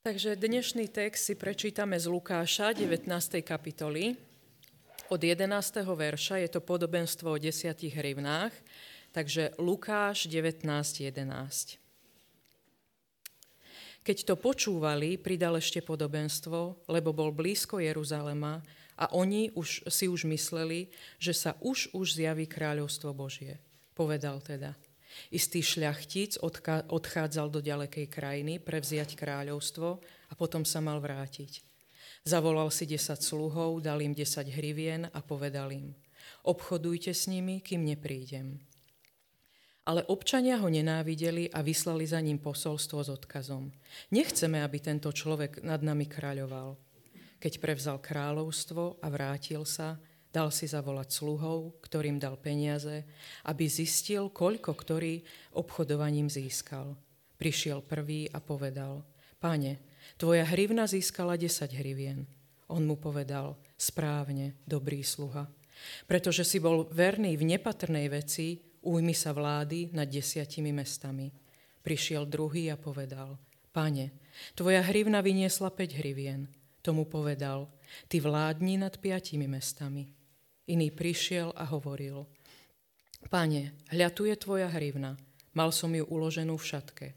Takže dnešný text si prečítame z Lukáša 19. kapitoly. Od 11. verša je to podobenstvo o desiatich hrivnách. Takže Lukáš 19.11. Keď to počúvali, pridal ešte podobenstvo, lebo bol blízko Jeruzalema a oni už, si už mysleli, že sa už už zjaví kráľovstvo Božie. Povedal teda – Istý šľachtic odchádzal do ďalekej krajiny prevziať kráľovstvo a potom sa mal vrátiť. Zavolal si desať sluhov, dal im desať hrivien a povedal im, obchodujte s nimi, kým neprídem. Ale občania ho nenávideli a vyslali za ním posolstvo s odkazom. Nechceme, aby tento človek nad nami kráľoval. Keď prevzal kráľovstvo a vrátil sa, Dal si zavolať sluhov, ktorým dal peniaze, aby zistil, koľko ktorý obchodovaním získal. Prišiel prvý a povedal, Pane, tvoja hrivna získala 10 hrivien. On mu povedal, správne, dobrý sluha. Pretože si bol verný v nepatrnej veci, ujmi sa vlády nad desiatimi mestami. Prišiel druhý a povedal, Pane, tvoja hrivna vyniesla 5 hrivien. Tomu povedal, ty vládni nad piatimi mestami. Iný prišiel a hovoril, Pane, hľa tu je tvoja hrivna, mal som ju uloženú v šatke.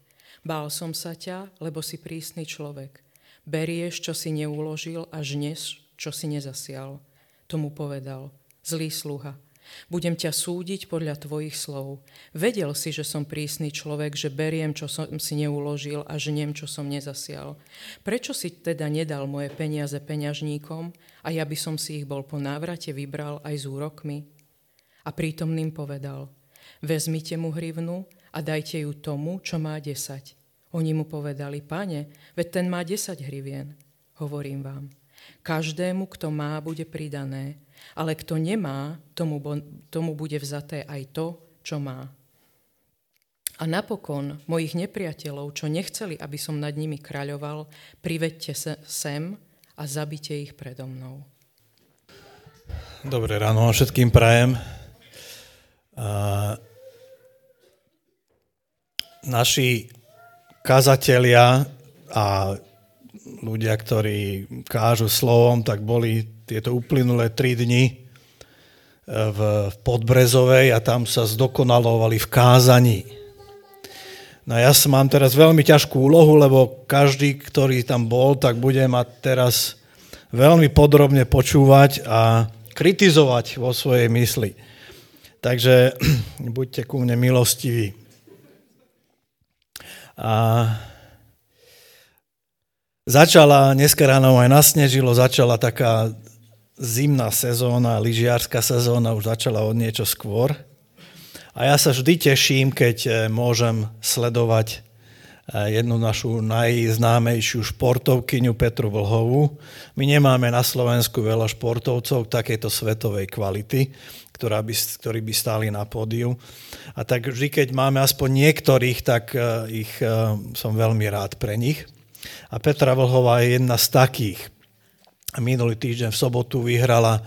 Bál som sa ťa, lebo si prísny človek. Berieš, čo si neuložil a žneš, čo si nezasial. Tomu povedal, zlý sluha, budem ťa súdiť podľa tvojich slov. Vedel si, že som prísny človek, že beriem, čo som si neuložil a žnem, čo som nezasial. Prečo si teda nedal moje peniaze peňažníkom a ja by som si ich bol po návrate vybral aj s úrokmi? A prítomným povedal, vezmite mu hrivnu a dajte ju tomu, čo má desať. Oni mu povedali, pane, veď ten má desať hrivien. Hovorím vám, každému, kto má, bude pridané, ale kto nemá, tomu, tomu bude vzaté aj to, čo má. A napokon mojich nepriateľov, čo nechceli, aby som nad nimi kráľoval, privedte sem a zabite ich predo mnou. Dobré ráno všetkým prajem. Naši kazatelia a ľudia, ktorí kážu slovom, tak boli tieto uplynulé tri dni e, v Podbrezovej a tam sa zdokonalovali v kázaní. No ja mám teraz veľmi ťažkú úlohu, lebo každý, ktorý tam bol, tak bude mať teraz veľmi podrobne počúvať a kritizovať vo svojej mysli. Takže buďte ku mne milostiví. A začala, dneska ráno aj nasnežilo, začala taká zimná sezóna, lyžiárska sezóna už začala od niečo skôr. A ja sa vždy teším, keď e, môžem sledovať e, jednu našu najznámejšiu športovkyňu Petru Vlhovú. My nemáme na Slovensku veľa športovcov takejto svetovej kvality, ktorá by, ktorí by stáli na pódiu. A tak vždy, keď máme aspoň niektorých, tak e, ich som veľmi rád pre nich. A Petra Vlhová je jedna z takých. Minulý týždeň v sobotu vyhrala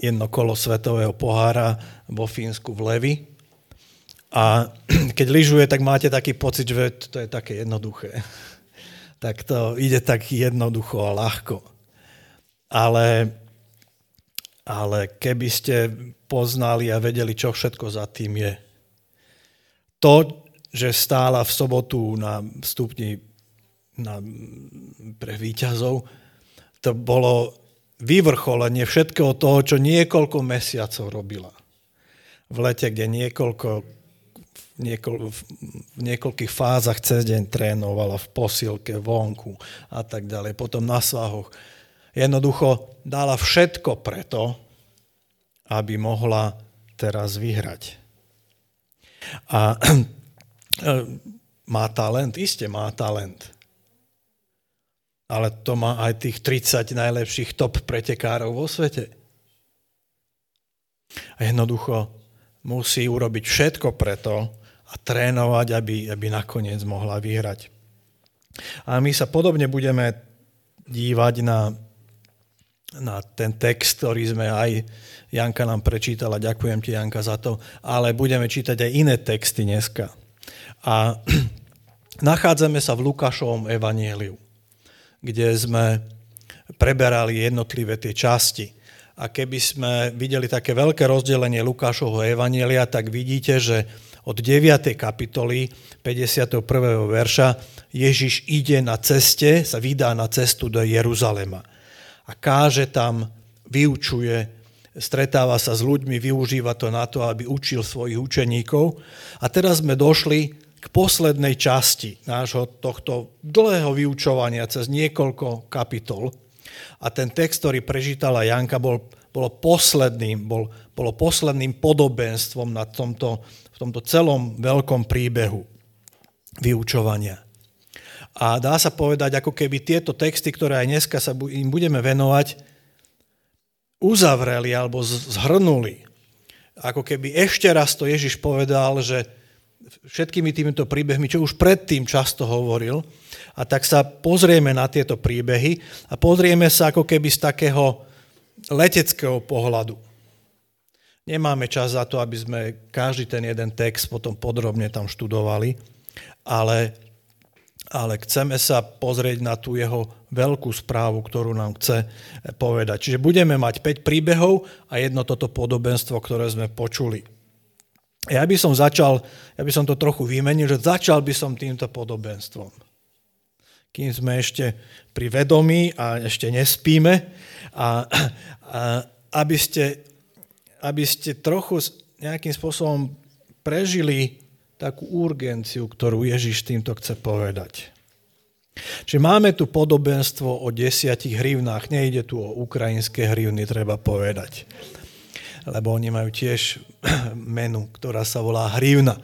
jedno kolo svetového pohára vo Fínsku v Levi. A keď lyžuje, tak máte taký pocit, že to je také jednoduché. Tak to ide tak jednoducho a ľahko. Ale, ale keby ste poznali a vedeli, čo všetko za tým je. To, že stála v sobotu na stupni na, pre výťazov, to bolo vyvrcholenie všetkého toho, čo niekoľko mesiacov robila. V lete, kde niekoľko, niekoľ, v niekoľkých fázach cez deň trénovala v posilke, vonku a tak ďalej, potom na svahoch. Jednoducho dala všetko preto, aby mohla teraz vyhrať. A má talent? Iste má talent ale to má aj tých 30 najlepších top pretekárov vo svete. A jednoducho musí urobiť všetko preto a trénovať, aby, aby nakoniec mohla vyhrať. A my sa podobne budeme dívať na, na ten text, ktorý sme aj Janka nám prečítala, ďakujem ti Janka za to, ale budeme čítať aj iné texty dneska. A nachádzame sa v Lukášovom evanieliu. Kde sme preberali jednotlivé tie časti. A keby sme videli také veľké rozdelenie Lukášovho evanielia, tak vidíte, že od 9. kapitoly 51. verša Ježiš ide na ceste, sa vydá na cestu do Jeruzalema a káže tam, vyučuje, stretáva sa s ľuďmi, využíva to na to, aby učil svojich učeníkov. A teraz sme došli k poslednej časti nášho tohto dlhého vyučovania cez niekoľko kapitol. A ten text, ktorý prežítala Janka, bol, bolo, posledným, bol, bolo posledným podobenstvom na tomto tomto celom veľkom príbehu vyučovania. A dá sa povedať, ako keby tieto texty, ktoré aj dneska sa im budeme venovať, uzavreli alebo zhrnuli. Ako keby ešte raz to Ježiš povedal, že všetkými týmito príbehmi, čo už predtým často hovoril, a tak sa pozrieme na tieto príbehy a pozrieme sa ako keby z takého leteckého pohľadu Nemáme čas za to, aby sme každý ten jeden text potom podrobne tam študovali, ale, ale chceme sa pozrieť na tú jeho veľkú správu, ktorú nám chce povedať. Čiže budeme mať 5 príbehov a jedno toto podobenstvo, ktoré sme počuli. Ja by som začal, ja by som to trochu vymenil, že začal by som týmto podobenstvom. Kým sme ešte pri vedomí a ešte nespíme, a, a aby ste aby ste trochu nejakým spôsobom prežili takú urgenciu, ktorú Ježiš týmto chce povedať. Čiže máme tu podobenstvo o desiatich hrivnách. Nejde tu o ukrajinské hrivny, treba povedať. Lebo oni majú tiež menu, ktorá sa volá hrivna. E,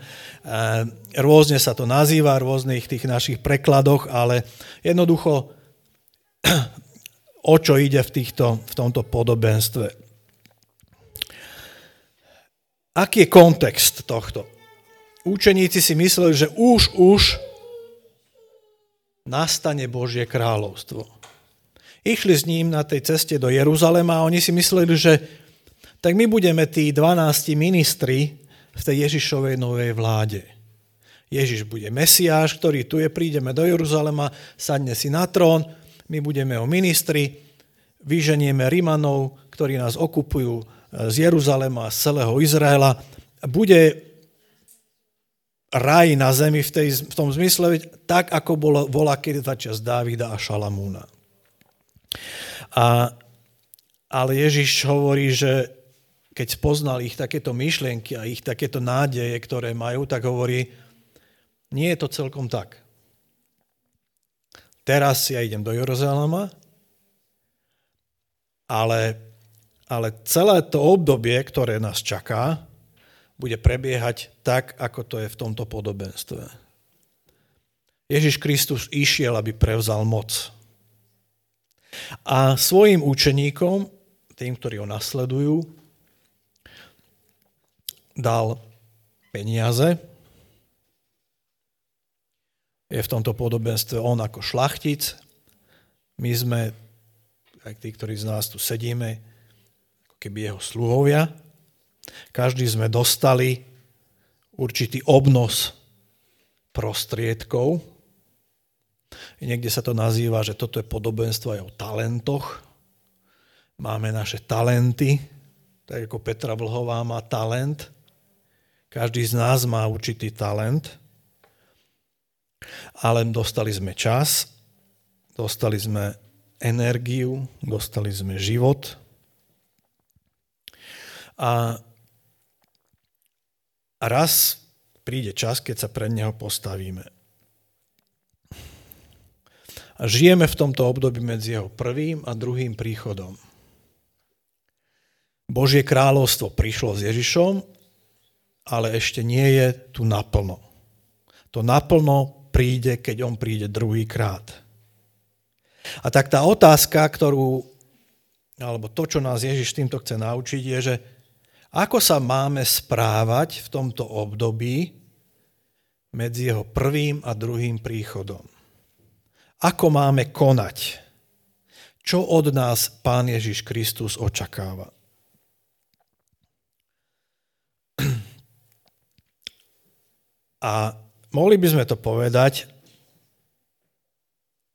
rôzne sa to nazýva, v rôznych tých našich prekladoch, ale jednoducho o čo ide v, týchto, v tomto podobenstve. Aký je kontext tohto? Učeníci si mysleli, že už, už nastane Božie kráľovstvo. Išli s ním na tej ceste do Jeruzalema a oni si mysleli, že tak my budeme tí 12 ministri v tej Ježišovej novej vláde. Ježiš bude Mesiáš, ktorý tu je, prídeme do Jeruzalema, sadne si na trón, my budeme o ministri, vyženieme Rimanov, ktorí nás okupujú, z Jeruzalema, z celého Izraela. Bude raj na zemi v, tej, v tom zmysle, tak ako bolo, bola kedy za čas Dávida a Šalamúna. A, ale Ježiš hovorí, že keď spoznal ich takéto myšlienky a ich takéto nádeje, ktoré majú, tak hovorí, nie je to celkom tak. Teraz ja idem do Jeruzalema, ale ale celé to obdobie, ktoré nás čaká, bude prebiehať tak, ako to je v tomto podobenstve. Ježiš Kristus išiel, aby prevzal moc. A svojim učeníkom, tým, ktorí ho nasledujú, dal peniaze. Je v tomto podobenstve on ako šlachtic. My sme, aj tí, ktorí z nás tu sedíme, keby jeho sluhovia. Každý sme dostali určitý obnos prostriedkov. Niekde sa to nazýva, že toto je podobenstvo aj o talentoch. Máme naše talenty, tak ako Petra Vlhová má talent. Každý z nás má určitý talent. Ale dostali sme čas, dostali sme energiu, dostali sme život, a raz príde čas, keď sa pred neho postavíme. A žijeme v tomto období medzi jeho prvým a druhým príchodom. Božie kráľovstvo prišlo s Ježišom, ale ešte nie je tu naplno. To naplno príde, keď on príde druhýkrát. A tak tá otázka, ktorú, alebo to, čo nás Ježiš týmto chce naučiť, je, že ako sa máme správať v tomto období medzi jeho prvým a druhým príchodom? Ako máme konať? Čo od nás Pán Ježiš Kristus očakáva? A mohli by sme to povedať,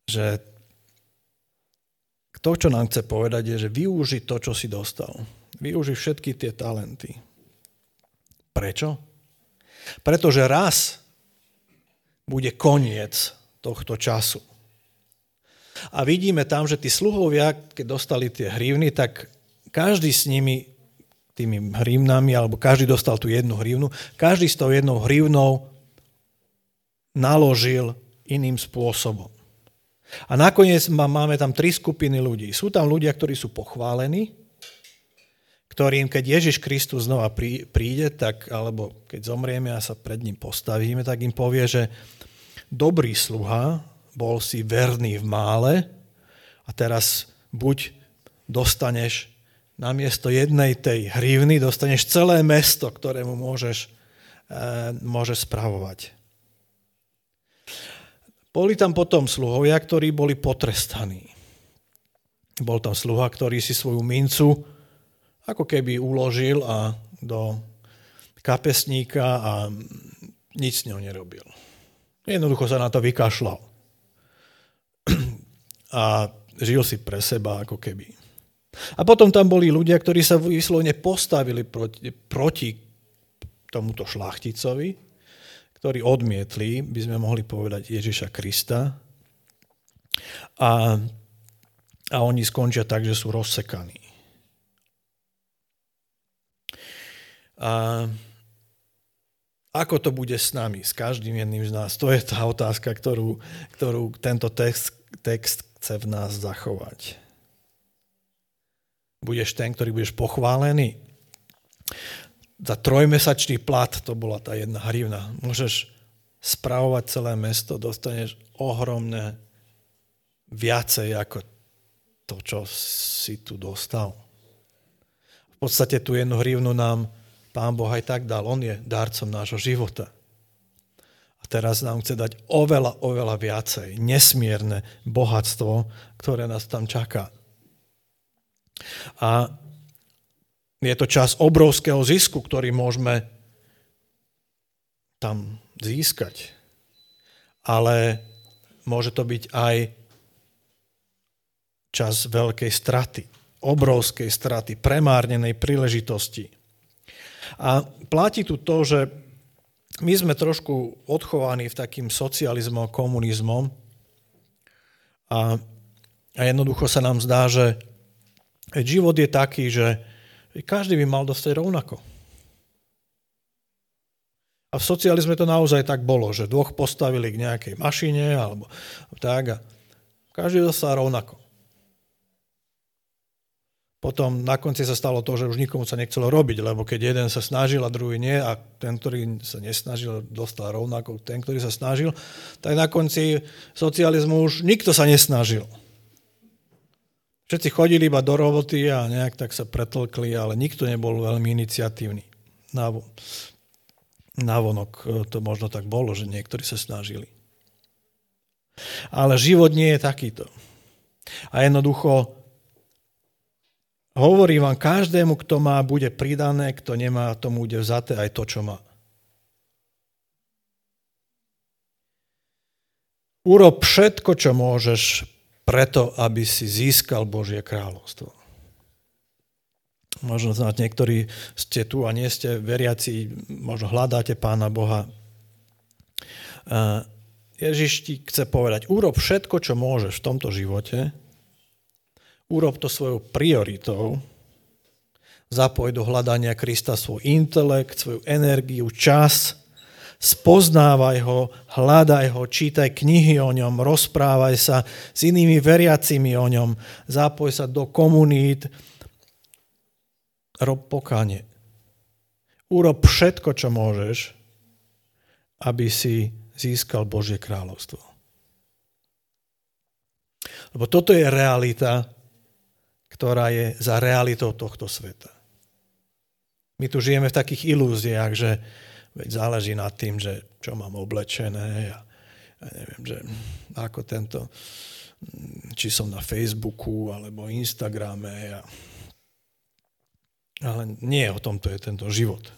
že to, čo nám chce povedať, je, že využi to, čo si dostal. Využi všetky tie talenty. Prečo? Pretože raz bude koniec tohto času. A vidíme tam, že tí sluhovia, keď dostali tie hrivny, tak každý s nimi, tými hrivnami, alebo každý dostal tú jednu hrivnu, každý s tou jednou hrivnou naložil iným spôsobom. A nakoniec máme tam tri skupiny ľudí. Sú tam ľudia, ktorí sú pochválení, ktorým, keď Ježiš Kristus znova príde, tak, alebo keď zomrieme a sa pred ním postavíme, tak im povie, že dobrý sluha, bol si verný v mále a teraz buď dostaneš namiesto jednej tej hrivny, dostaneš celé mesto, ktorému môžeš, e, môžeš spravovať. Boli tam potom sluhovia, ktorí boli potrestaní. Bol tam sluha, ktorý si svoju mincu ako keby uložil a do kapesníka a nič s ňou nerobil. Jednoducho sa na to vykašľal. A žil si pre seba ako keby. A potom tam boli ľudia, ktorí sa vyslovene postavili proti, proti tomuto šlachticovi, ktorí odmietli, by sme mohli povedať, Ježiša Krista. A, a oni skončia tak, že sú rozsekaní. A ako to bude s nami, s každým jedným z nás? To je tá otázka, ktorú, ktorú tento text, text chce v nás zachovať. Budeš ten, ktorý budeš pochválený? Za trojmesačný plat, to bola tá jedna hrivna, môžeš spravovať celé mesto, dostaneš ohromné viacej ako to, čo si tu dostal. V podstate tú jednu hrivnu nám Pán Boh aj tak dal. On je darcom nášho života. A teraz nám chce dať oveľa, oveľa viacej. Nesmierne bohatstvo, ktoré nás tam čaká. A je to čas obrovského zisku, ktorý môžeme tam získať. Ale môže to byť aj čas veľkej straty, obrovskej straty, premárnenej príležitosti. A platí tu to, že my sme trošku odchovaní v takým socializmom, komunizmom a, a jednoducho sa nám zdá, že život je taký, že každý by mal dostať rovnako. A v socializme to naozaj tak bolo, že dvoch postavili k nejakej mašine alebo tak a každý dostal rovnako. Potom na konci sa stalo to, že už nikomu sa nechcelo robiť, lebo keď jeden sa snažil a druhý nie a ten, ktorý sa nesnažil, dostal rovnako ten, ktorý sa snažil, tak na konci socializmu už nikto sa nesnažil. Všetci chodili iba do roboty a nejak tak sa pretlkli, ale nikto nebol veľmi iniciatívny. Navonok e, to možno tak bolo, že niektorí sa snažili. Ale život nie je takýto. A jednoducho hovorím vám, každému, kto má, bude pridané, kto nemá, tomu bude vzaté aj to, čo má. Urob všetko, čo môžeš preto, aby si získal Božie kráľovstvo. Možno znať, niektorí ste tu a nie ste veriaci, možno hľadáte Pána Boha. Ježiš ti chce povedať, urob všetko, čo môžeš v tomto živote, urob to svojou prioritou, zapoj do hľadania Krista svoj intelekt, svoju energiu, čas, spoznávaj ho, hľadaj ho, čítaj knihy o ňom, rozprávaj sa s inými veriacimi o ňom, zapoj sa do komunít, rob pokáne. Urob všetko, čo môžeš, aby si získal Božie kráľovstvo. Lebo toto je realita, ktorá je za realitou tohto sveta. My tu žijeme v takých ilúziách, že Veď záleží nad tým, že čo mám oblečené a, a neviem, že ako tento, či som na Facebooku alebo Instagrame. A, ale nie o tomto je tento život.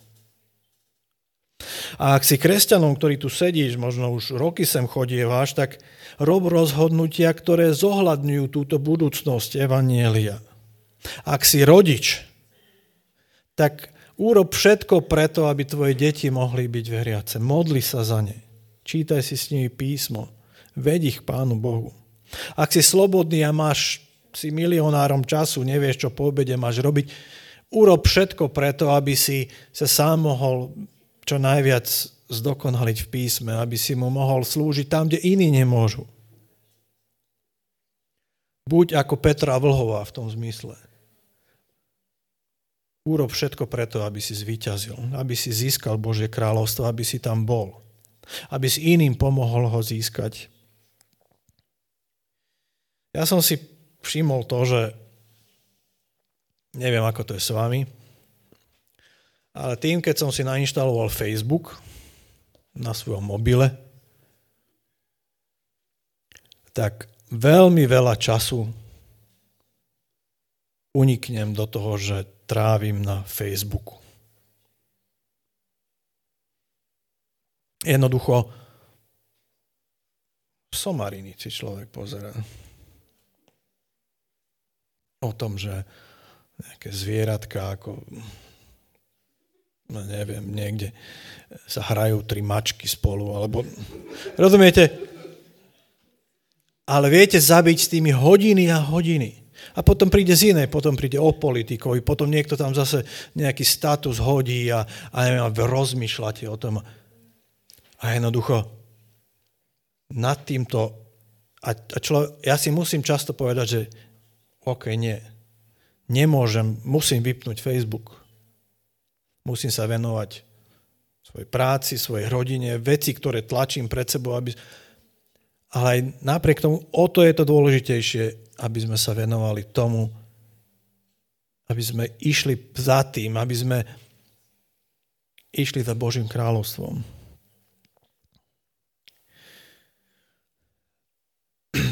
A ak si kresťanom, ktorý tu sedíš, možno už roky sem chodieváš, tak rob rozhodnutia, ktoré zohľadňujú túto budúcnosť Evanielia. Ak si rodič, tak urob všetko preto, aby tvoje deti mohli byť veriace. Modli sa za ne. Čítaj si s nimi písmo. Veď ich Pánu Bohu. Ak si slobodný a máš si milionárom času, nevieš, čo po obede máš robiť, urob všetko preto, aby si sa sám mohol čo najviac zdokonaliť v písme, aby si mu mohol slúžiť tam, kde iní nemôžu. Buď ako Petra Vlhová v tom zmysle. Urob všetko preto, aby si zvíťazil, aby si získal Božie kráľovstvo, aby si tam bol. Aby si iným pomohol ho získať. Ja som si všimol to, že neviem, ako to je s vami, ale tým, keď som si nainštaloval Facebook na svojom mobile, tak veľmi veľa času uniknem do toho, že trávim na Facebooku. Jednoducho somariny si človek pozera. O tom, že nejaké zvieratka ako no neviem, niekde sa hrajú tri mačky spolu, alebo... Rozumiete? Ale viete zabiť s tými hodiny a hodiny. A potom príde z inej, potom príde o politikovi, potom niekto tam zase nejaký status hodí a, a neviem, a rozmýšľate o tom. A jednoducho nad týmto, a, a člo, ja si musím často povedať, že OK, nie, nemôžem, musím vypnúť Facebook musím sa venovať svojej práci, svojej rodine, veci, ktoré tlačím pred sebou, aby... ale aj napriek tomu, o to je to dôležitejšie, aby sme sa venovali tomu, aby sme išli za tým, aby sme išli za Božím kráľovstvom.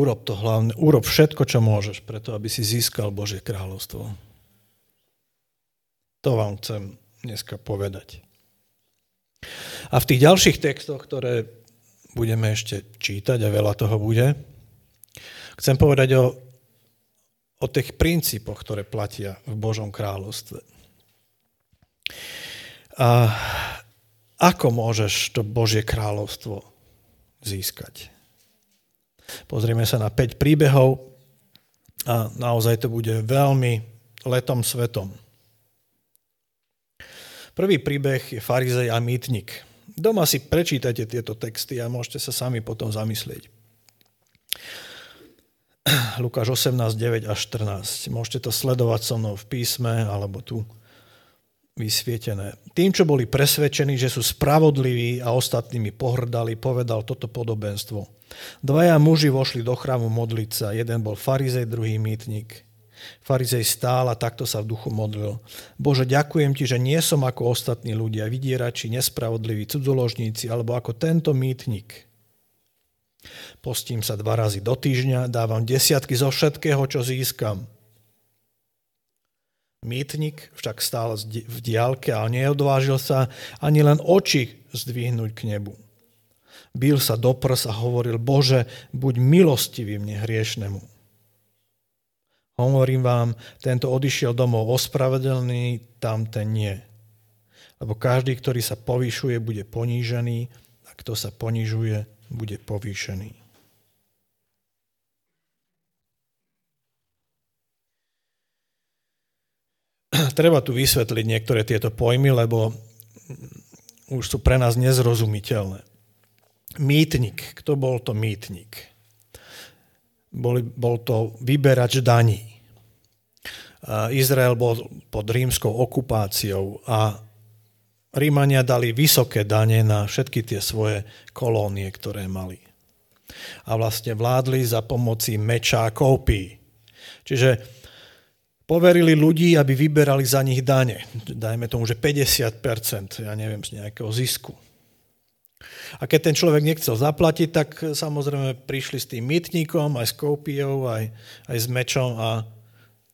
urob to hlavne, urob všetko, čo môžeš, preto aby si získal Božie kráľovstvo. To vám chcem dneska povedať. A v tých ďalších textoch, ktoré budeme ešte čítať a veľa toho bude, chcem povedať o, o tých princípoch, ktoré platia v Božom kráľovstve. A ako môžeš to Božie kráľovstvo získať? Pozrieme sa na 5 príbehov a naozaj to bude veľmi letom svetom. Prvý príbeh je farizej a mýtnik. Doma si prečítajte tieto texty a môžete sa sami potom zamyslieť. Lukáš 18, 9 až 14. Môžete to sledovať so mnou v písme alebo tu vysvietené. Tým, čo boli presvedčení, že sú spravodliví a ostatnými pohrdali, povedal toto podobenstvo. Dvaja muži vošli do chrámu modliť sa. Jeden bol farizej, druhý mýtnik. Farizej stál a takto sa v duchu modlil. Bože, ďakujem ti, že nie som ako ostatní ľudia, vydierači, nespravodliví, cudzoložníci, alebo ako tento mýtnik. Postím sa dva razy do týždňa, dávam desiatky zo všetkého, čo získam. Mýtnik však stál v diálke a neodvážil sa ani len oči zdvihnúť k nebu. Bil sa do prs a hovoril, Bože, buď milostivý mne hriešnemu. Hovorím vám, tento odišiel domov ospravedlný, tamten nie. Lebo každý, ktorý sa povyšuje, bude ponížený a kto sa ponižuje, bude povýšený. Treba tu vysvetliť niektoré tieto pojmy, lebo už sú pre nás nezrozumiteľné. Mýtnik. Kto bol to mýtnik? Bol, bol to vyberač daní. Izrael bol pod rímskou okupáciou a Rímania dali vysoké dane na všetky tie svoje kolónie, ktoré mali. A vlastne vládli za pomoci meča a kópí. Čiže poverili ľudí, aby vyberali za nich dane. Dajme tomu, že 50%, ja neviem, z nejakého zisku. A keď ten človek nechcel zaplatiť, tak samozrejme prišli s tým mytníkom, aj s kópiou, aj, aj s mečom a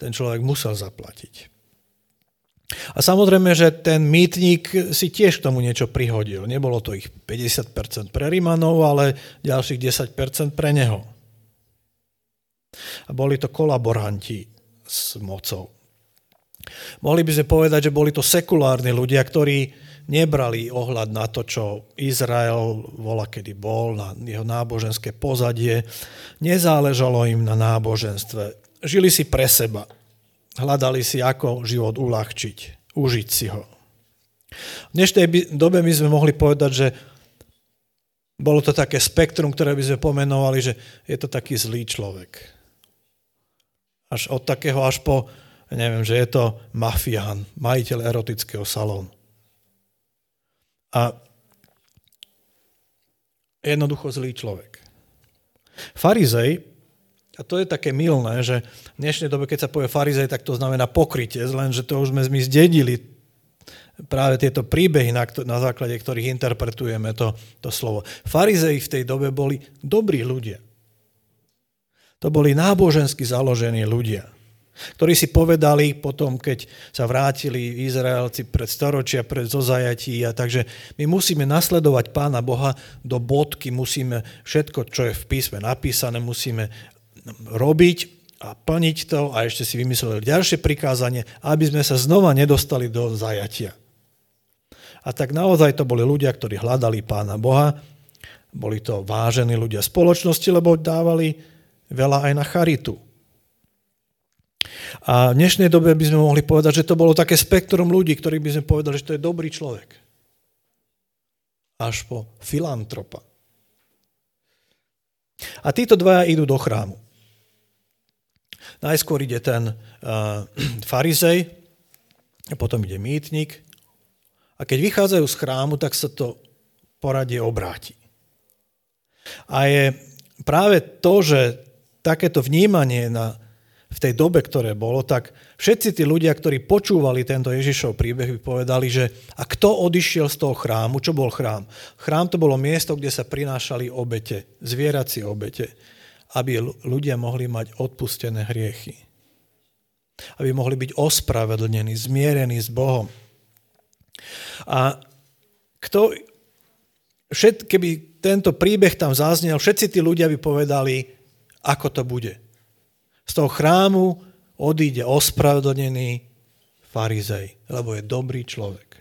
ten človek musel zaplatiť. A samozrejme, že ten mýtnik si tiež k tomu niečo prihodil. Nebolo to ich 50% pre Rimanov, ale ďalších 10% pre neho. A boli to kolaboranti s mocou. Mohli by sme povedať, že boli to sekulárni ľudia, ktorí nebrali ohľad na to, čo Izrael vola kedy bol, na jeho náboženské pozadie. Nezáležalo im na náboženstve. Žili si pre seba hľadali si, ako život uľahčiť, užiť si ho. V dnešnej dobe my sme mohli povedať, že bolo to také spektrum, ktoré by sme pomenovali, že je to taký zlý človek. Až od takého až po, neviem, že je to mafián, majiteľ erotického salónu. A jednoducho zlý človek. Farizej a to je také milné, že v dnešnej dobe, keď sa povie farizej, tak to znamená pokrytie, lenže to už sme my zdedili práve tieto príbehy, na, na základe ktorých interpretujeme to, to slovo. Farizei v tej dobe boli dobrí ľudia. To boli nábožensky založení ľudia, ktorí si povedali potom, keď sa vrátili Izraelci pred storočia, pred zozajatí, a takže my musíme nasledovať Pána Boha do bodky, musíme všetko, čo je v písme napísané, musíme robiť a plniť to a ešte si vymysleli ďalšie prikázanie, aby sme sa znova nedostali do zajatia. A tak naozaj to boli ľudia, ktorí hľadali Pána Boha, boli to vážení ľudia spoločnosti, lebo dávali veľa aj na charitu. A v dnešnej dobe by sme mohli povedať, že to bolo také spektrum ľudí, ktorí by sme povedali, že to je dobrý človek. Až po filantropa. A títo dvaja idú do chrámu. Najskôr ide ten uh, farizej, potom ide mýtnik. A keď vychádzajú z chrámu, tak sa to poradie obráti. A je práve to, že takéto vnímanie na, v tej dobe, ktoré bolo, tak všetci tí ľudia, ktorí počúvali tento Ježišov príbeh, by povedali, že a kto odišiel z toho chrámu, čo bol chrám? Chrám to bolo miesto, kde sa prinášali obete, zvieracie obete aby ľudia mohli mať odpustené hriechy. Aby mohli byť ospravedlnení, zmierení s Bohom. A kto, všet, keby tento príbeh tam zaznel, všetci tí ľudia by povedali, ako to bude. Z toho chrámu odíde ospravedlnený farizej, lebo je dobrý človek.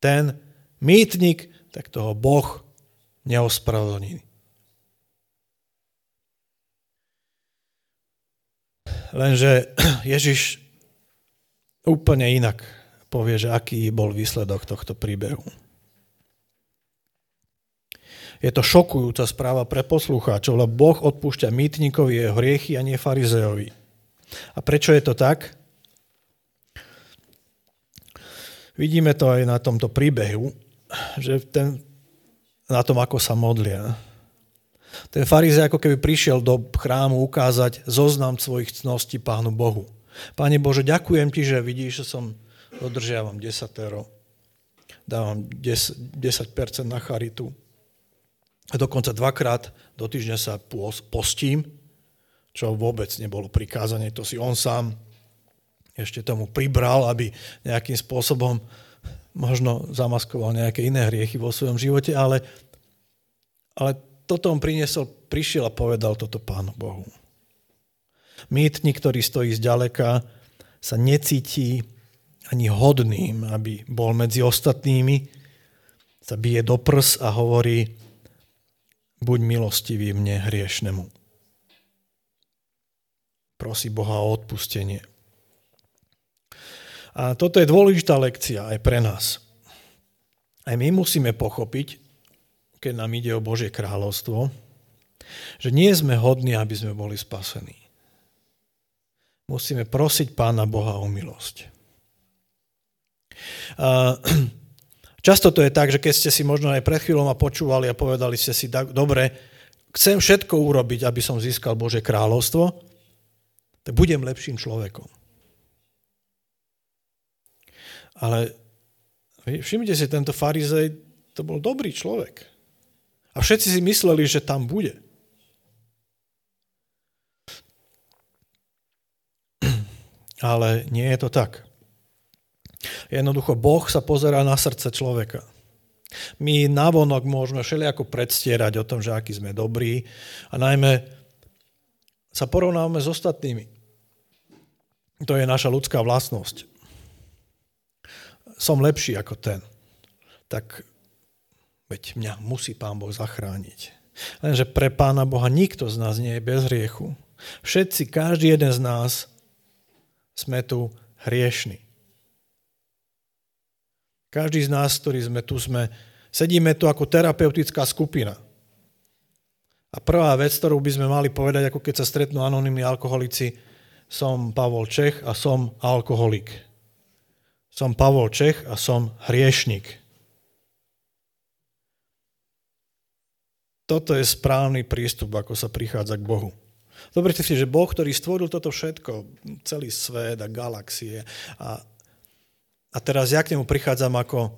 Ten mýtnik, tak toho Boh neospravedlní. Lenže Ježiš úplne inak povie, že aký bol výsledok tohto príbehu. Je to šokujúca správa pre poslucháčov, lebo Boh odpúšťa mýtnikovi jeho hriechy a nie farizejovi. A prečo je to tak? Vidíme to aj na tomto príbehu, že ten, na tom, ako sa modlia. Ten farizej ako keby prišiel do chrámu ukázať zoznam svojich cností Pánu Bohu. Páne Bože, ďakujem Ti, že vidíš, že som dodržiavam desatero. Dávam 10%, 10% na charitu. Dokonca dvakrát do týždňa sa postím, čo vôbec nebolo prikázanie, to si on sám ešte tomu pribral, aby nejakým spôsobom možno zamaskoval nejaké iné hriechy vo svojom živote, ale, ale toto on priniesol, prišiel a povedal toto Pánu Bohu. Mýtnik, ktorý stojí zďaleka, sa necíti ani hodným, aby bol medzi ostatnými, sa bije do prs a hovorí, buď milostivý mne hriešnemu. Prosí Boha o odpustenie. A toto je dôležitá lekcia aj pre nás. Aj my musíme pochopiť, keď nám ide o Božie kráľovstvo, že nie sme hodní, aby sme boli spasení. Musíme prosiť Pána Boha o milosť. Často to je tak, že keď ste si možno aj pred chvíľom a počúvali a povedali ste si, dobre, chcem všetko urobiť, aby som získal Bože kráľovstvo, tak budem lepším človekom. Ale všimnite si, tento farizej, to bol dobrý človek. A všetci si mysleli, že tam bude. Ale nie je to tak. Jednoducho, Boh sa pozerá na srdce človeka. My navonok môžeme všelijako predstierať o tom, že aký sme dobrí a najmä sa porovnávame s ostatnými. To je naša ľudská vlastnosť. Som lepší ako ten. Tak veď mňa musí Pán Boh zachrániť. Lenže pre Pána Boha nikto z nás nie je bez hriechu. Všetci, každý jeden z nás sme tu hriešni. Každý z nás, ktorí sme tu, sme, sedíme tu ako terapeutická skupina. A prvá vec, ktorú by sme mali povedať, ako keď sa stretnú anonimní alkoholici, som Pavol Čech a som alkoholik. Som Pavol Čech a som hriešnik. Toto je správny prístup, ako sa prichádza k Bohu. Zoberte si, že Boh, ktorý stvoril toto všetko, celý svet a galaxie a a teraz ja k nemu prichádzam ako,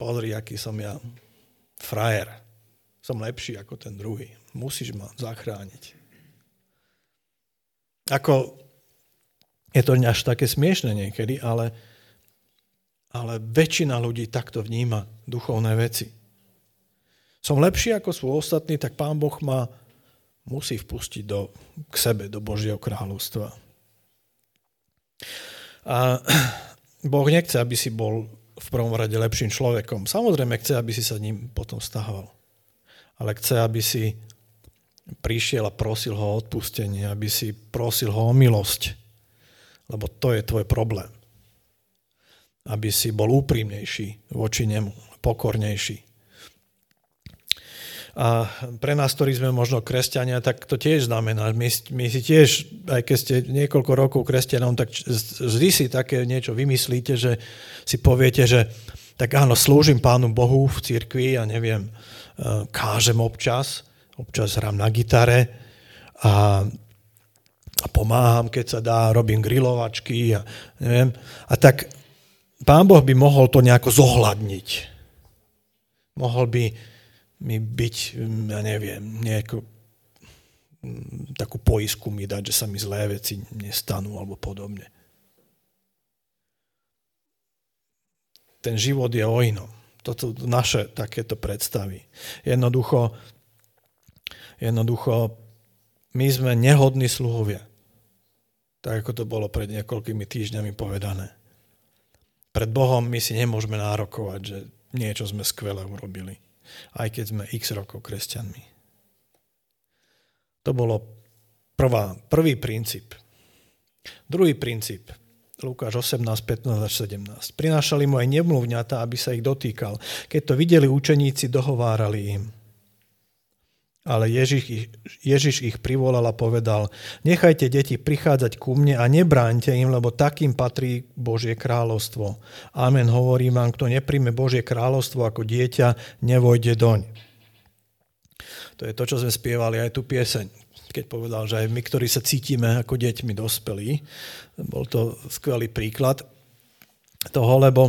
pozri, aký som ja frajer. Som lepší ako ten druhý. Musíš ma zachrániť. Ako, je to až také smiešne niekedy, ale, ale väčšina ľudí takto vníma duchovné veci. Som lepší ako sú ostatní, tak pán Boh ma musí vpustiť do, k sebe, do Božieho kráľovstva. A Boh nechce, aby si bol v prvom rade lepším človekom. Samozrejme chce, aby si sa ním potom stahoval. Ale chce, aby si prišiel a prosil ho o odpustenie, aby si prosil ho o milosť. Lebo to je tvoj problém. Aby si bol úprimnejší voči nemu, pokornejší. A pre nás, ktorí sme možno kresťania, tak to tiež znamená. My, my si tiež, aj keď ste niekoľko rokov kresťanom, tak vždy si také niečo vymyslíte, že si poviete, že tak áno, slúžim Pánu Bohu v cirkvi, ja neviem, e, kážem občas, občas hrám na gitare a, a pomáham, keď sa dá, robím grilovačky a neviem. A tak Pán Boh by mohol to nejako zohľadniť. Mohol by mi byť, mm, ja neviem, nejako mm, takú poisku mi dať, že sa mi zlé veci nestanú alebo podobne. Ten život je o inom. Toto naše takéto predstavy. Jednoducho, jednoducho my sme nehodní sluhovia. Tak ako to bolo pred niekoľkými týždňami povedané. Pred Bohom my si nemôžeme nárokovať, že niečo sme skvelé urobili aj keď sme x rokov kresťanmi. To bolo prvá, prvý princíp. Druhý princíp. Lukáš 18, 15 až 17. Prinášali mu aj nemluvňata, aby sa ich dotýkal. Keď to videli učeníci, dohovárali im. Ale Ježiš ich, Ježiš ich privolal a povedal, nechajte deti prichádzať ku mne a nebráňte im, lebo takým patrí Božie kráľovstvo. Amen, hovorím vám, kto nepríjme Božie kráľovstvo ako dieťa, nevojde doň. To je to, čo sme spievali aj tú pieseň, keď povedal, že aj my, ktorí sa cítime ako deťmi dospelí, bol to skvelý príklad toho, lebo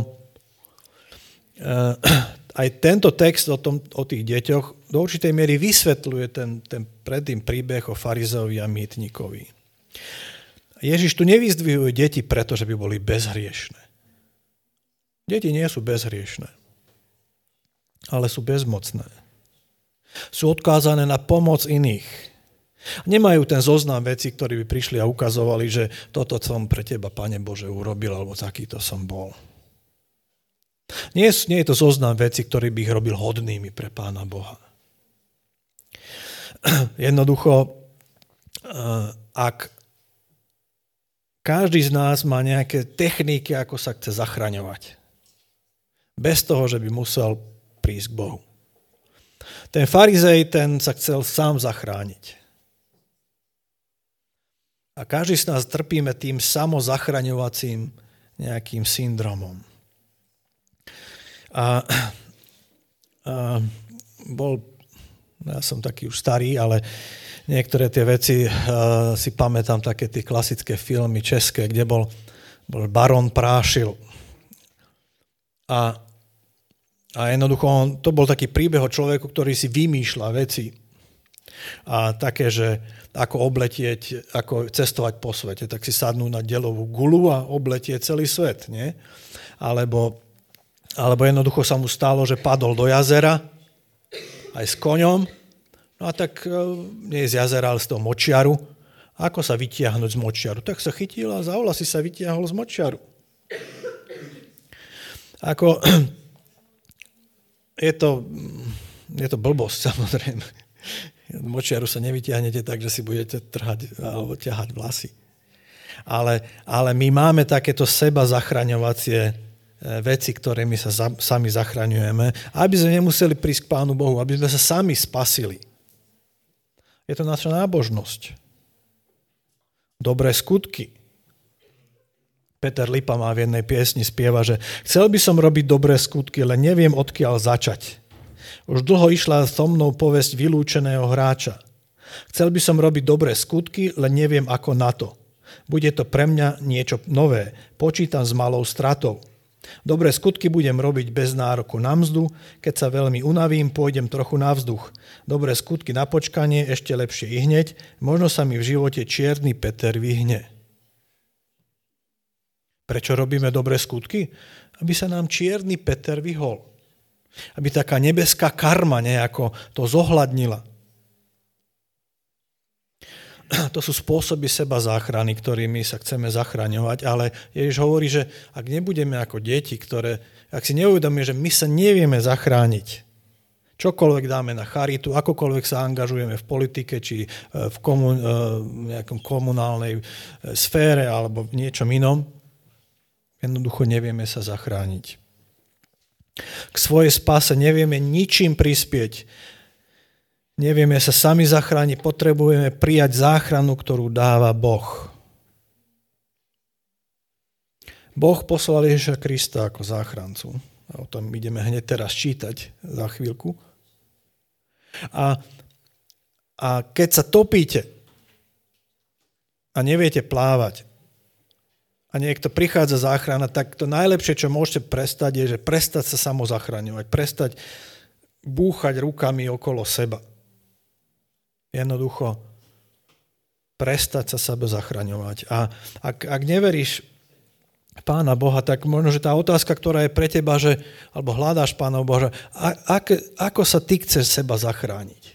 uh, aj tento text o, tom, o tých deťoch do určitej miery vysvetľuje ten, ten predtým príbeh o farizeovi a mýtnikovi. Ježiš tu nevyzdvihuje deti preto, že by boli bezhriešne. Deti nie sú bezhriešne, ale sú bezmocné. Sú odkázané na pomoc iných. Nemajú ten zoznam veci, ktorí by prišli a ukazovali, že toto som pre teba, Pane Bože, urobil, alebo takýto som bol. Nie, nie je to zoznam veci, ktorý by ich robil hodnými pre Pána Boha. Jednoducho, eh, ak každý z nás má nejaké techniky, ako sa chce zachraňovať. Bez toho, že by musel prísť k Bohu. Ten farizej, ten sa chcel sám zachrániť. A každý z nás trpíme tým samozachraňovacím nejakým syndromom. A, a bol, ja som taký už starý, ale niektoré tie veci uh, si pamätám, také tie klasické filmy české, kde bol, bol Baron Prášil. A, a jednoducho on, to bol taký príbeh o človeku, ktorý si vymýšľa veci. A také, že ako obletieť, ako cestovať po svete, tak si sadnú na delovú gulu a obletieť celý svet, nie? Alebo, alebo jednoducho sa mu stalo, že padol do jazera aj s koňom, no a tak nie z jazera, ale z toho močiaru. Ako sa vytiahnuť z močiaru? Tak sa chytil a za si sa vytiahol z močiaru. Ako, je to, je to blbosť samozrejme. Močiaru sa nevytiahnete tak, že si budete trhať alebo ťahať vlasy. Ale, ale my máme takéto seba zachraňovacie veci, ktorými sa za, sami zachraňujeme, aby sme nemuseli prísť k Pánu Bohu, aby sme sa sami spasili. Je to naša nábožnosť. Dobré skutky. Peter Lipa má v jednej piesni spieva, že chcel by som robiť dobré skutky, ale neviem odkiaľ začať. Už dlho išla so mnou povesť vylúčeného hráča. Chcel by som robiť dobré skutky, len neviem ako na to. Bude to pre mňa niečo nové. Počítam s malou stratou. Dobré skutky budem robiť bez nároku na mzdu, keď sa veľmi unavím, pôjdem trochu na vzduch. Dobré skutky na počkanie, ešte lepšie i hneď, možno sa mi v živote čierny Peter vyhne. Prečo robíme dobré skutky? Aby sa nám čierny Peter vyhol. Aby taká nebeská karma nejako to zohľadnila. To sú spôsoby seba záchrany, ktorými sa chceme zachraňovať, ale Ježiš hovorí, že ak nebudeme ako deti, ktoré, ak si neuvedomíme, že my sa nevieme zachrániť, čokoľvek dáme na charitu, akokoľvek sa angažujeme v politike, či e, v komun, e, nejakom komunálnej e, sfére alebo v niečom inom, jednoducho nevieme sa zachrániť. K svojej spáse nevieme ničím prispieť. Nevieme sa sami zachrániť, potrebujeme prijať záchranu, ktorú dáva Boh. Boh poslal Ježiša Krista ako záchrancu. A o tom ideme hneď teraz čítať za chvíľku. A, a keď sa topíte a neviete plávať, a niekto prichádza záchrana, tak to najlepšie, čo môžete prestať, je, že prestať sa samozachraňovať, prestať búchať rukami okolo seba. Jednoducho prestať sa sebe zachraňovať. A ak, ak neveríš Pána Boha, tak možno, že tá otázka, ktorá je pre teba, že, alebo hľadáš Pána Boha, a, ak, ako sa ty chceš seba zachrániť?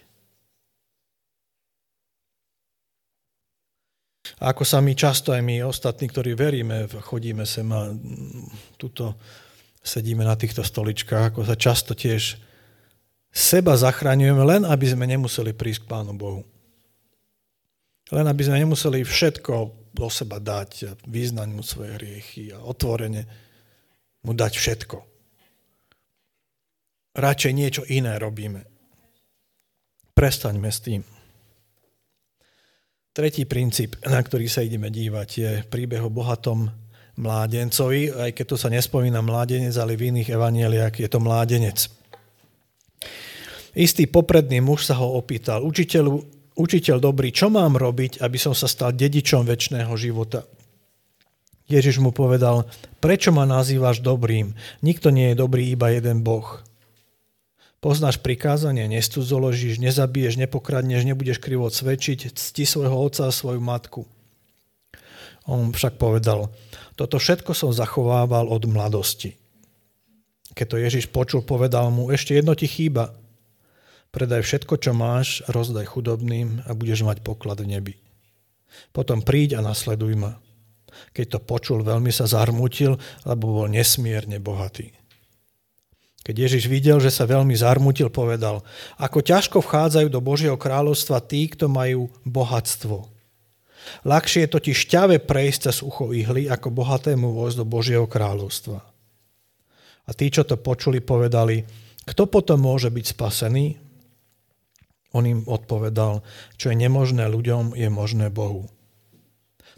Ako sa my často aj my ostatní, ktorí veríme, chodíme sem a tuto sedíme na týchto stoličkách, ako sa často tiež seba zachraňujeme, len aby sme nemuseli prísť k Pánu Bohu. Len aby sme nemuseli všetko do seba dať a vyznať mu svoje hriechy a otvorene mu dať všetko. Radšej niečo iné robíme. Prestaňme s tým. Tretí princíp, na ktorý sa ideme dívať, je príbeh o bohatom mládencovi, aj keď to sa nespomína mládenec, ale v iných evanieliach je to mládenec. Istý popredný muž sa ho opýtal, učiteľu, učiteľ dobrý, čo mám robiť, aby som sa stal dedičom väčšného života? Ježiš mu povedal, prečo ma nazývaš dobrým? Nikto nie je dobrý, iba jeden Boh. Poznáš prikázanie, nestudzoložíš, nezabiješ, nepokradneš, nebudeš krivo cvičiť, cti svojho otca a svoju matku. On však povedal, toto všetko som zachovával od mladosti. Keď to Ježiš počul, povedal mu, ešte jedno ti chýba. Predaj všetko, čo máš, rozdaj chudobným a budeš mať poklad v nebi. Potom príď a nasleduj ma. Keď to počul, veľmi sa zarmutil, lebo bol nesmierne bohatý. Keď Ježiš videl, že sa veľmi zarmutil, povedal, ako ťažko vchádzajú do Božieho kráľovstva tí, kto majú bohatstvo. Ľahšie je totiž šťave prejsť cez ucho ihly, ako bohatému vojsť do Božieho kráľovstva. A tí, čo to počuli, povedali, kto potom môže byť spasený? On im odpovedal, čo je nemožné ľuďom, je možné Bohu.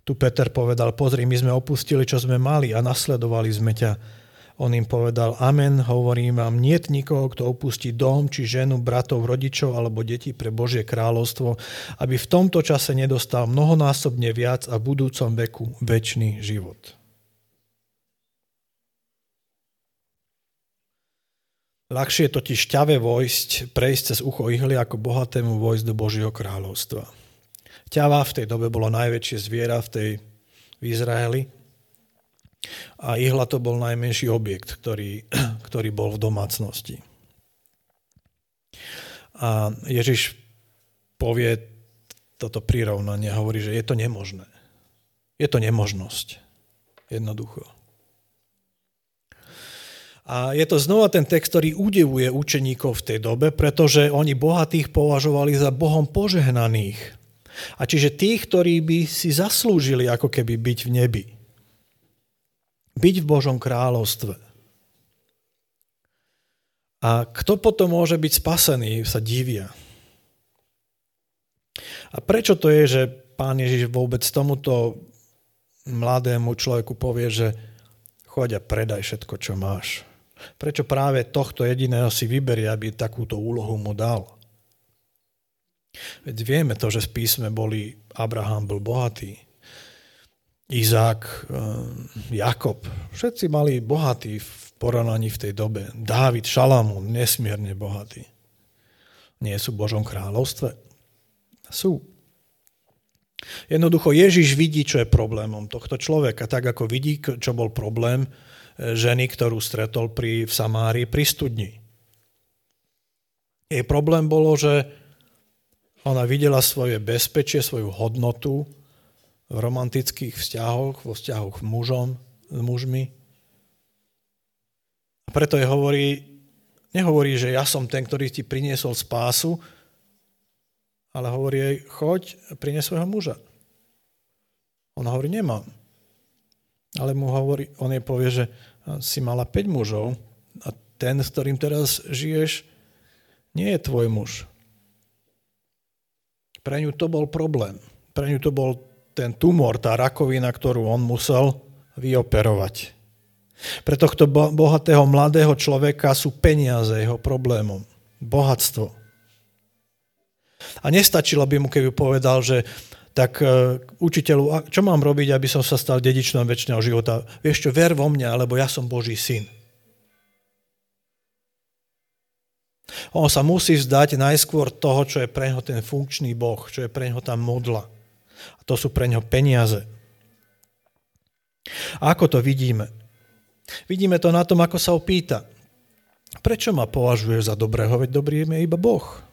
Tu Peter povedal, pozri, my sme opustili, čo sme mali a nasledovali sme ťa. On im povedal, amen, hovorím vám, niet nikoho, kto opustí dom, či ženu, bratov, rodičov alebo deti pre Božie kráľovstvo, aby v tomto čase nedostal mnohonásobne viac a v budúcom veku väčší život. Ľahšie je totiž ťave vojsť, prejsť cez ucho ihly, ako bohatému vojsť do Božieho kráľovstva. Ťava v tej dobe bolo najväčšie zviera v, tej, v Izraeli a ihla to bol najmenší objekt, ktorý, ktorý bol v domácnosti. A Ježiš povie toto prirovnanie, hovorí, že je to nemožné. Je to nemožnosť. Jednoducho. A je to znova ten text, ktorý udevuje učeníkov v tej dobe, pretože oni bohatých považovali za Bohom požehnaných. A čiže tých, ktorí by si zaslúžili ako keby byť v nebi. Byť v Božom kráľovstve. A kto potom môže byť spasený, sa divia. A prečo to je, že pán Ježiš vôbec tomuto mladému človeku povie, že choď a predaj všetko, čo máš. Prečo práve tohto jediného si vyberie, aby takúto úlohu mu dal? Veď vieme to, že v písme boli, Abraham bol bohatý, Izák, eh, Jakob, všetci mali bohatí v porovnaní v tej dobe. Dávid, Šalamún, nesmierne bohatí. Nie sú v Božom kráľovstve? Sú. Jednoducho Ježiš vidí, čo je problémom tohto človeka, tak ako vidí, čo bol problém ženy, ktorú stretol pri, v Samárii pri studni. Jej problém bolo, že ona videla svoje bezpečie, svoju hodnotu v romantických vzťahoch, vo vzťahoch mužom, s mužmi. A preto jej hovorí, nehovorí, že ja som ten, ktorý ti priniesol spásu, ale hovorí jej, choď, prinies svojho muža. On hovorí, nemám. Ale mu hovorí, on jej povie, že si mala 5 mužov a ten, s ktorým teraz žiješ, nie je tvoj muž. Pre ňu to bol problém. Pre ňu to bol ten tumor, tá rakovina, ktorú on musel vyoperovať. Pre tohto bohatého mladého človeka sú peniaze jeho problémom. Bohatstvo. A nestačilo by mu, keby povedal, že tak uh, učiteľu, čo mám robiť, aby som sa stal dedičnom väčšného života? Vieš čo, ver vo mňa, lebo ja som Boží syn. On sa musí vzdať najskôr toho, čo je pre neho ten funkčný Boh, čo je pre neho tá modla. A to sú pre neho peniaze. A ako to vidíme? Vidíme to na tom, ako sa opýta. Prečo ma považuješ za dobrého, veď dobrý je iba Boh.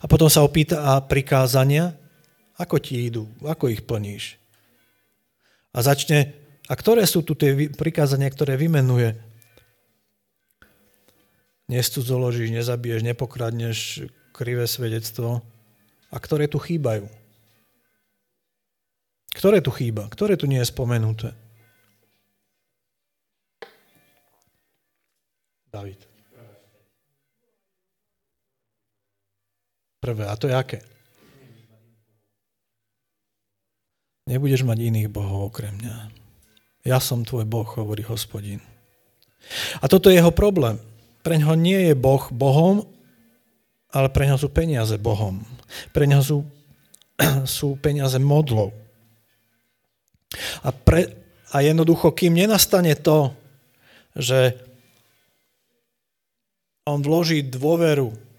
A potom sa opýta, a prikázania, ako ti idú, ako ich plníš? A začne, a ktoré sú tu tie prikázania, ktoré vymenuje? Nestudzoložíš, nezabiješ, nepokradneš, krivé svedectvo. A ktoré tu chýbajú? Ktoré tu chýba? Ktoré tu nie je spomenuté? David. Prvé. A to je aké? Nebudeš mať iných bohov okrem mňa. Ja som tvoj boh, hovorí hospodin. A toto je jeho problém. Pre ňoho nie je boh bohom, ale pre ňoho sú peniaze bohom. Pre ňoho sú, sú peniaze modlou. A, pre, a jednoducho, kým nenastane to, že on vloží dôveru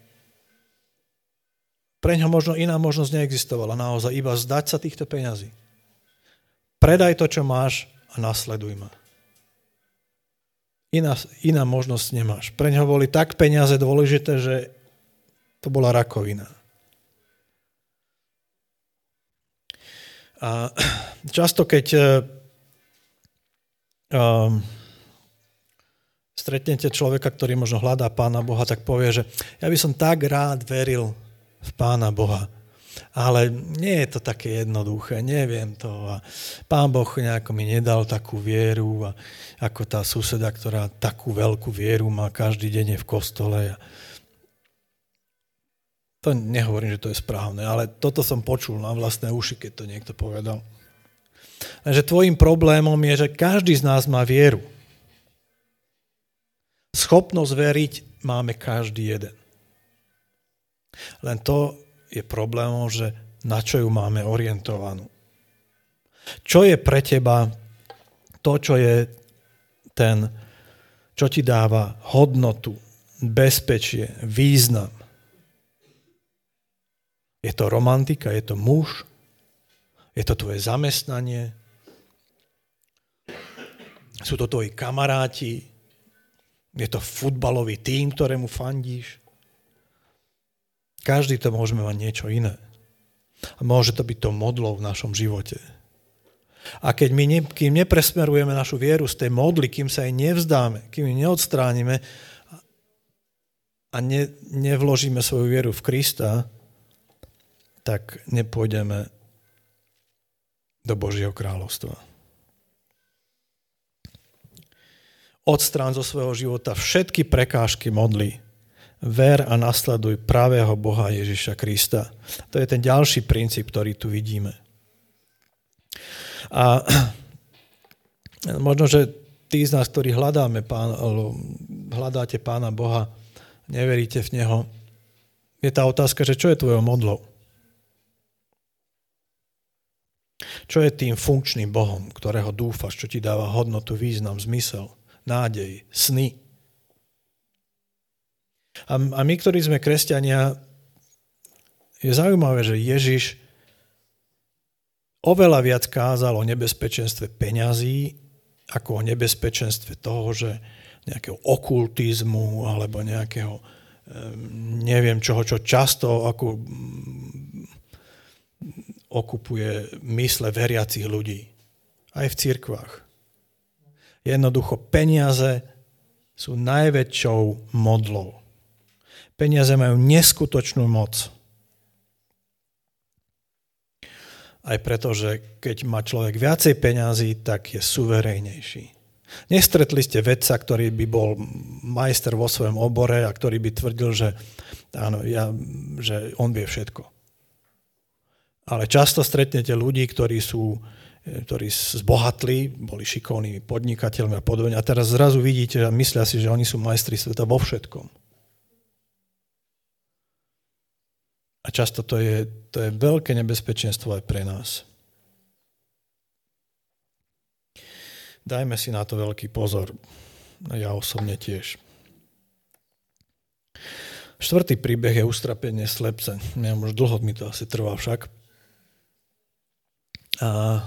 pre ňo možno iná možnosť neexistovala naozaj, iba zdať sa týchto peňazí. Predaj to, čo máš a nasleduj ma. Iná, iná možnosť nemáš. Pre ňo boli tak peniaze dôležité, že to bola rakovina. A často, keď um, stretnete človeka, ktorý možno hľadá Pána Boha, tak povie, že ja by som tak rád veril v Pána Boha. Ale nie je to také jednoduché, neviem to. A pán Boh nejako mi nedal takú vieru, a ako tá suseda, ktorá takú veľkú vieru má, každý deň je v kostole. A to nehovorím, že to je správne, ale toto som počul na vlastné uši, keď to niekto povedal. Takže tvojim problémom je, že každý z nás má vieru. Schopnosť veriť máme každý jeden. Len to je problémom, že na čo ju máme orientovanú. Čo je pre teba to, čo je ten čo ti dáva hodnotu, bezpečie, význam. Je to romantika, je to muž, je to tvoje zamestnanie, sú to tvoji kamaráti, je to futbalový tým, ktorému fandíš. Každý to môžeme mať niečo iné. A môže to byť to modlou v našom živote. A keď my ne, kým nepresmerujeme našu vieru z tej modly, kým sa jej nevzdáme, kým ju neodstránime a ne, nevložíme svoju vieru v Krista, tak nepôjdeme do Božieho kráľovstva. Odstrán zo svojho života všetky prekážky modly. Ver a nasleduj pravého Boha Ježiša Krista. To je ten ďalší princíp, ktorý tu vidíme. A možno, že tí z nás, ktorí hľadáme pán, hľadáte Pána Boha, neveríte v Neho, je tá otázka, že čo je tvojou modlou? Čo je tým funkčným Bohom, ktorého dúfaš, čo ti dáva hodnotu, význam, zmysel, nádej, sny? A, a my, ktorí sme kresťania, je zaujímavé, že Ježiš oveľa viac kázal o nebezpečenstve peňazí, ako o nebezpečenstve toho, že nejakého okultizmu alebo nejakého neviem čoho, čo často ako okupuje mysle veriacich ľudí. Aj v cirkvách. Jednoducho peniaze sú najväčšou modlou. Peniaze majú neskutočnú moc. aj preto, že keď má človek viacej peňazí, tak je suverejnejší. Nestretli ste vedca, ktorý by bol majster vo svojom obore a ktorý by tvrdil, že, áno, ja, že on vie všetko. Ale často stretnete ľudí, ktorí sú ktorí zbohatli, boli šikovní podnikateľmi a podobne. A teraz zrazu vidíte a myslia si, že oni sú majstri sveta vo všetkom. A často to je, to je veľké nebezpečenstvo aj pre nás. Dajme si na to veľký pozor. Ja osobne tiež. Štvrtý príbeh je ustrapenie slepce. Ja už dlho mi to asi trvá však. A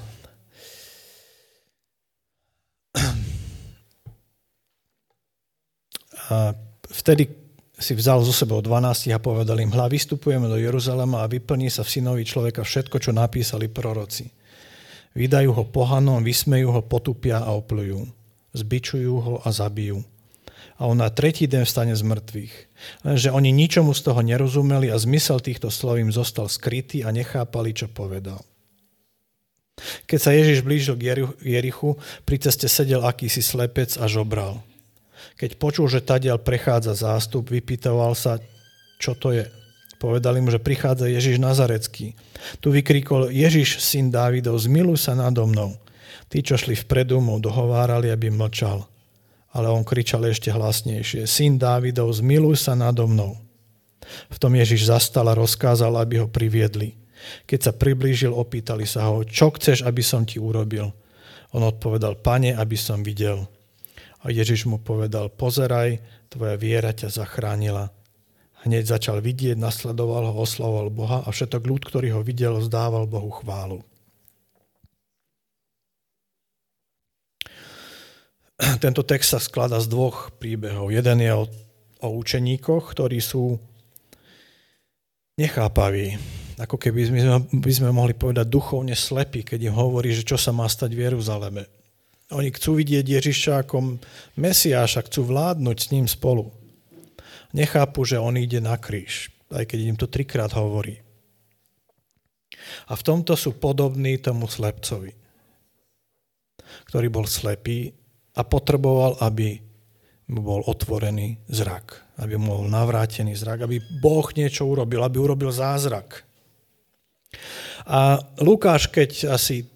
a vtedy si vzal zo sebou 12 a povedal im, hľa, vystupujeme do Jeruzalema a vyplní sa v synovi človeka všetko, čo napísali proroci. Vydajú ho pohanom, vysmejú ho, potupia a oplujú. Zbičujú ho a zabijú. A on na tretí deň vstane z mŕtvych. Lenže oni ničomu z toho nerozumeli a zmysel týchto slov im zostal skrytý a nechápali, čo povedal. Keď sa Ježiš blížil k Jerichu, pri ceste sedel akýsi slepec a žobral. Keď počul, že tadiaľ prechádza zástup, vypýtoval sa, čo to je. Povedali mu, že prichádza Ježiš Nazarecký. Tu vykríkol, Ježiš, syn Dávidov, zmiluj sa nado mnou. Tí, čo šli vpredu, mu dohovárali, aby mlčal. Ale on kričal ešte hlasnejšie, syn Dávidov, zmiluj sa nado mnou. V tom Ježiš zastal a rozkázal, aby ho priviedli. Keď sa priblížil, opýtali sa ho, čo chceš, aby som ti urobil? On odpovedal, pane, aby som videl. A Ježiš mu povedal, pozeraj, tvoja viera ťa zachránila. Hneď začal vidieť, nasledoval ho, oslavoval Boha a všetok ľud, ktorý ho videl, vzdával Bohu chválu. Tento text sa skladá z dvoch príbehov. Jeden je o, o učeníkoch, ktorí sú nechápaví. Ako keby sme, by sme mohli povedať duchovne slepí, keď im hovorí, že čo sa má stať v Jeruzaleme. Oni chcú vidieť Ježiša ako Mesiáša, chcú vládnuť s ním spolu. Nechápu, že on ide na kríž, aj keď im to trikrát hovorí. A v tomto sú podobní tomu slepcovi, ktorý bol slepý a potreboval, aby mu bol otvorený zrak, aby mu bol navrátený zrak, aby Boh niečo urobil, aby urobil zázrak. A Lukáš, keď asi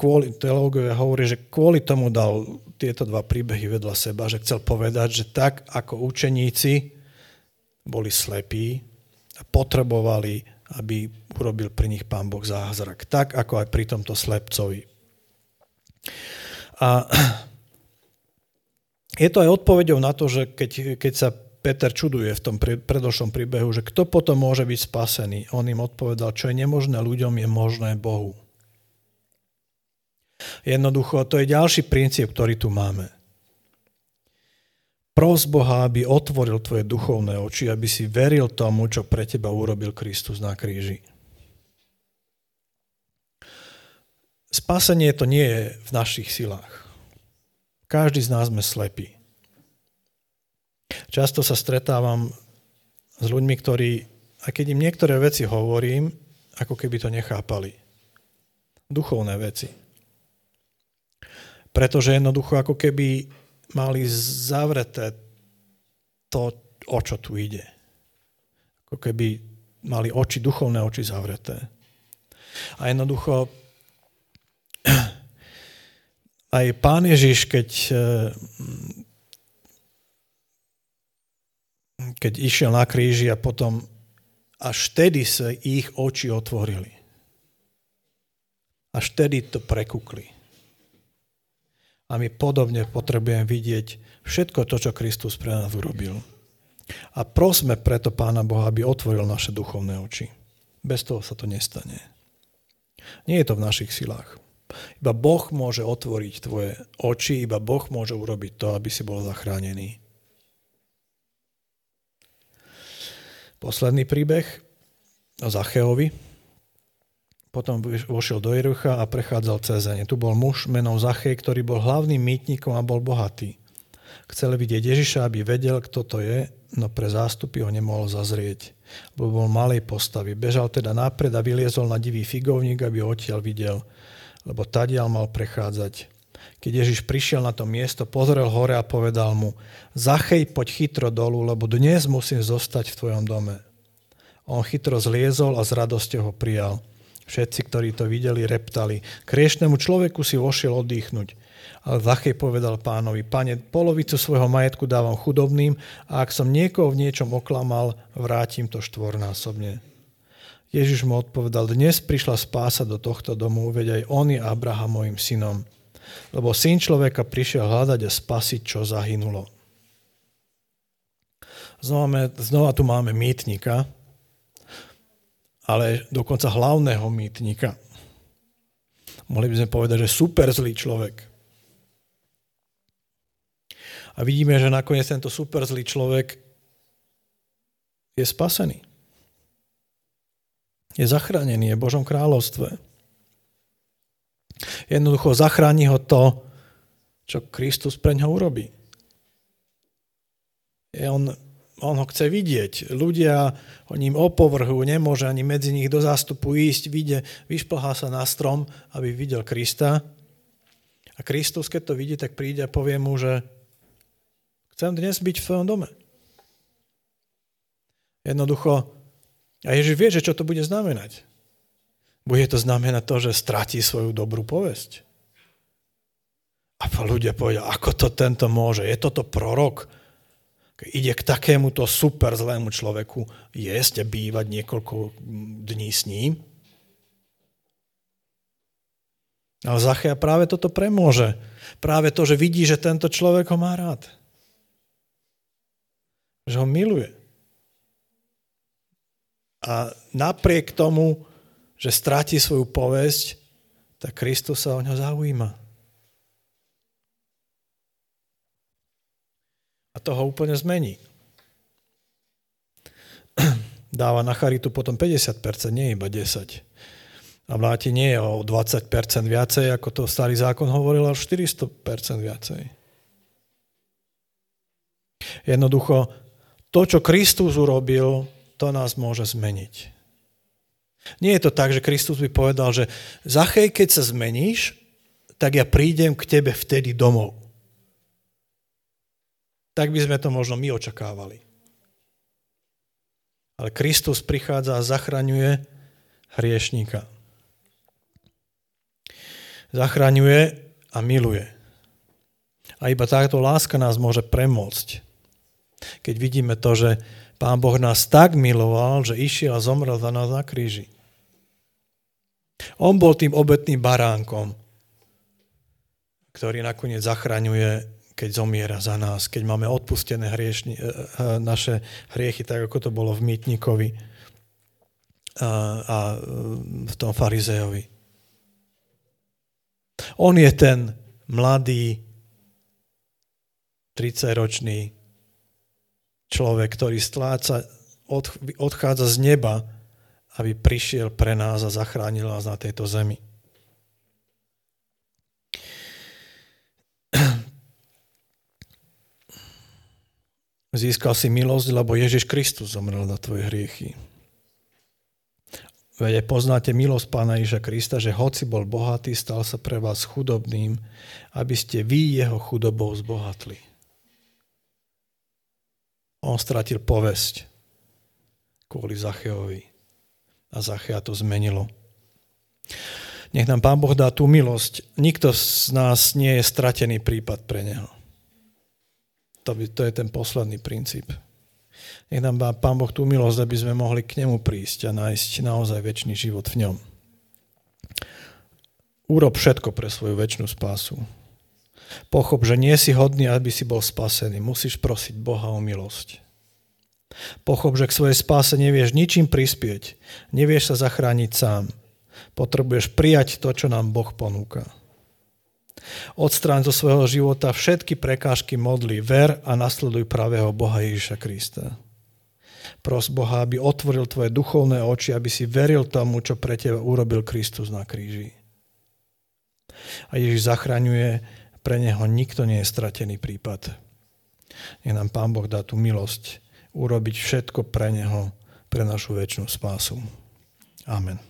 kvôli, teológovia hovorí, že kvôli tomu dal tieto dva príbehy vedľa seba, že chcel povedať, že tak ako učeníci boli slepí a potrebovali, aby urobil pri nich pán Boh zázrak. Tak ako aj pri tomto slepcovi. A Je to aj odpovedou na to, že keď, keď sa Peter čuduje v tom predošlom príbehu, že kto potom môže byť spasený. On im odpovedal, čo je nemožné ľuďom, je možné Bohu. Jednoducho, to je ďalší princíp, ktorý tu máme. Pros Boha, aby otvoril tvoje duchovné oči, aby si veril tomu, čo pre teba urobil Kristus na kríži. Spasenie to nie je v našich silách. Každý z nás sme slepí. Často sa stretávam s ľuďmi, ktorí, a keď im niektoré veci hovorím, ako keby to nechápali. Duchovné veci. Pretože jednoducho ako keby mali zavreté to, o čo tu ide. Ako keby mali oči, duchovné oči zavreté. A jednoducho aj pán Ježiš, keď keď išiel na kríži a potom až vtedy sa ich oči otvorili. Až vtedy to prekukli. A my podobne potrebujeme vidieť všetko to, čo Kristus pre nás urobil. A prosme preto Pána Boha, aby otvoril naše duchovné oči. Bez toho sa to nestane. Nie je to v našich silách. Iba Boh môže otvoriť tvoje oči, iba Boh môže urobiť to, aby si bol zachránený. Posledný príbeh o Zacheovi. Potom vošiel do Jerucha a prechádzal cez Tu bol muž menom Zachej, ktorý bol hlavným mýtnikom a bol bohatý. Chcel vidieť Ježiša, aby vedel, kto to je, no pre zástupy ho nemohol zazrieť, bo bol malej postavy. Bežal teda napred a vyliezol na divý figovník, aby ho odtiaľ videl, lebo tadiaľ mal prechádzať. Keď Ježiš prišiel na to miesto, pozrel hore a povedal mu, Zachej, poď chytro dolu, lebo dnes musím zostať v tvojom dome. On chytro zliezol a s radosťou ho prijal. Všetci, ktorí to videli, reptali. Kriešnemu človeku si vošiel oddychnúť. Ale Zachej povedal pánovi, pane, polovicu svojho majetku dávam chudobným a ak som niekoho v niečom oklamal, vrátim to štvornásobne. Ježiš mu odpovedal, dnes prišla spása do tohto domu, veď aj on je Abrahamovým synom lebo syn človeka prišiel hľadať a spasiť, čo zahynulo. Znova, znova tu máme mýtnika, ale dokonca hlavného mýtnika. Mohli by sme povedať, že super zlý človek. A vidíme, že nakoniec tento super zlý človek je spasený. Je zachránený, je v Božom kráľovstve. Jednoducho zachráni ho to, čo Kristus pre ňo urobí. On, on ho chce vidieť. Ľudia o ním opovrhu, nemôže ani medzi nich do zástupu ísť, vidie, vyšplhá sa na strom, aby videl Krista. A Kristus, keď to vidí, tak príde a povie mu, že chcem dnes byť v tvojom dome. Jednoducho, a Ježiš vie, že čo to bude znamenať. Bude to znamenať to, že stratí svoju dobrú povesť. A ľudia povedia, ako to tento môže? Je toto prorok? Ide k takémuto super zlému človeku jesť a bývať niekoľko dní s ním? Ale Zachea práve toto premôže. Práve to, že vidí, že tento človek ho má rád. Že ho miluje. A napriek tomu že stráti svoju povesť, tak Kristus sa o ňo zaujíma. A to ho úplne zmení. Dáva na charitu potom 50%, nie iba 10%. A vláti nie o 20% viacej, ako to starý zákon hovoril, ale 400% viacej. Jednoducho, to, čo Kristus urobil, to nás môže zmeniť. Nie je to tak, že Kristus by povedal, že Zachej, keď sa zmeníš, tak ja prídem k tebe vtedy domov. Tak by sme to možno my očakávali. Ale Kristus prichádza a zachraňuje hriešníka. Zachraňuje a miluje. A iba táto láska nás môže premôcť. Keď vidíme to, že Pán Boh nás tak miloval, že išiel a zomrel za nás na kríži. On bol tým obetným baránkom, ktorý nakoniec zachraňuje keď zomiera za nás, keď máme odpustené hriešni, e, e, naše hriechy, tak ako to bolo v Mýtnikovi a, a v tom farizejovi. On je ten mladý, 30-ročný človek, ktorý stláca, odchádza z neba, aby prišiel pre nás a zachránil nás na tejto zemi. Získal si milosť, lebo Ježiš Kristus zomrel na tvoje hriechy. Veď poznáte milosť Pána Ježa Krista, že hoci bol bohatý, stal sa pre vás chudobným, aby ste vy jeho chudobou zbohatli. On stratil povesť kvôli Zacheovi. A Zachea to zmenilo. Nech nám Pán Boh dá tú milosť. Nikto z nás nie je stratený prípad pre Neho. To, by, to je ten posledný princíp. Nech nám Pán Boh tú milosť, aby sme mohli k nemu prísť a nájsť naozaj väčší život v ňom. Urob všetko pre svoju väčšinu spásu. Pochop, že nie si hodný, aby si bol spasený. Musíš prosiť Boha o milosť. Pochop, že k svojej spáse nevieš ničím prispieť. Nevieš sa zachrániť sám. Potrebuješ prijať to, čo nám Boh ponúka. Odstráň zo svojho života všetky prekážky modly, ver a nasleduj pravého Boha Ježiša Krista. Pros Boha, aby otvoril tvoje duchovné oči, aby si veril tomu, čo pre teba urobil Kristus na kríži. A Ježiš zachraňuje, pre neho nikto nie je stratený prípad. Nech nám Pán Boh dá tú milosť urobiť všetko pre neho, pre našu väčšinu spásu. Amen.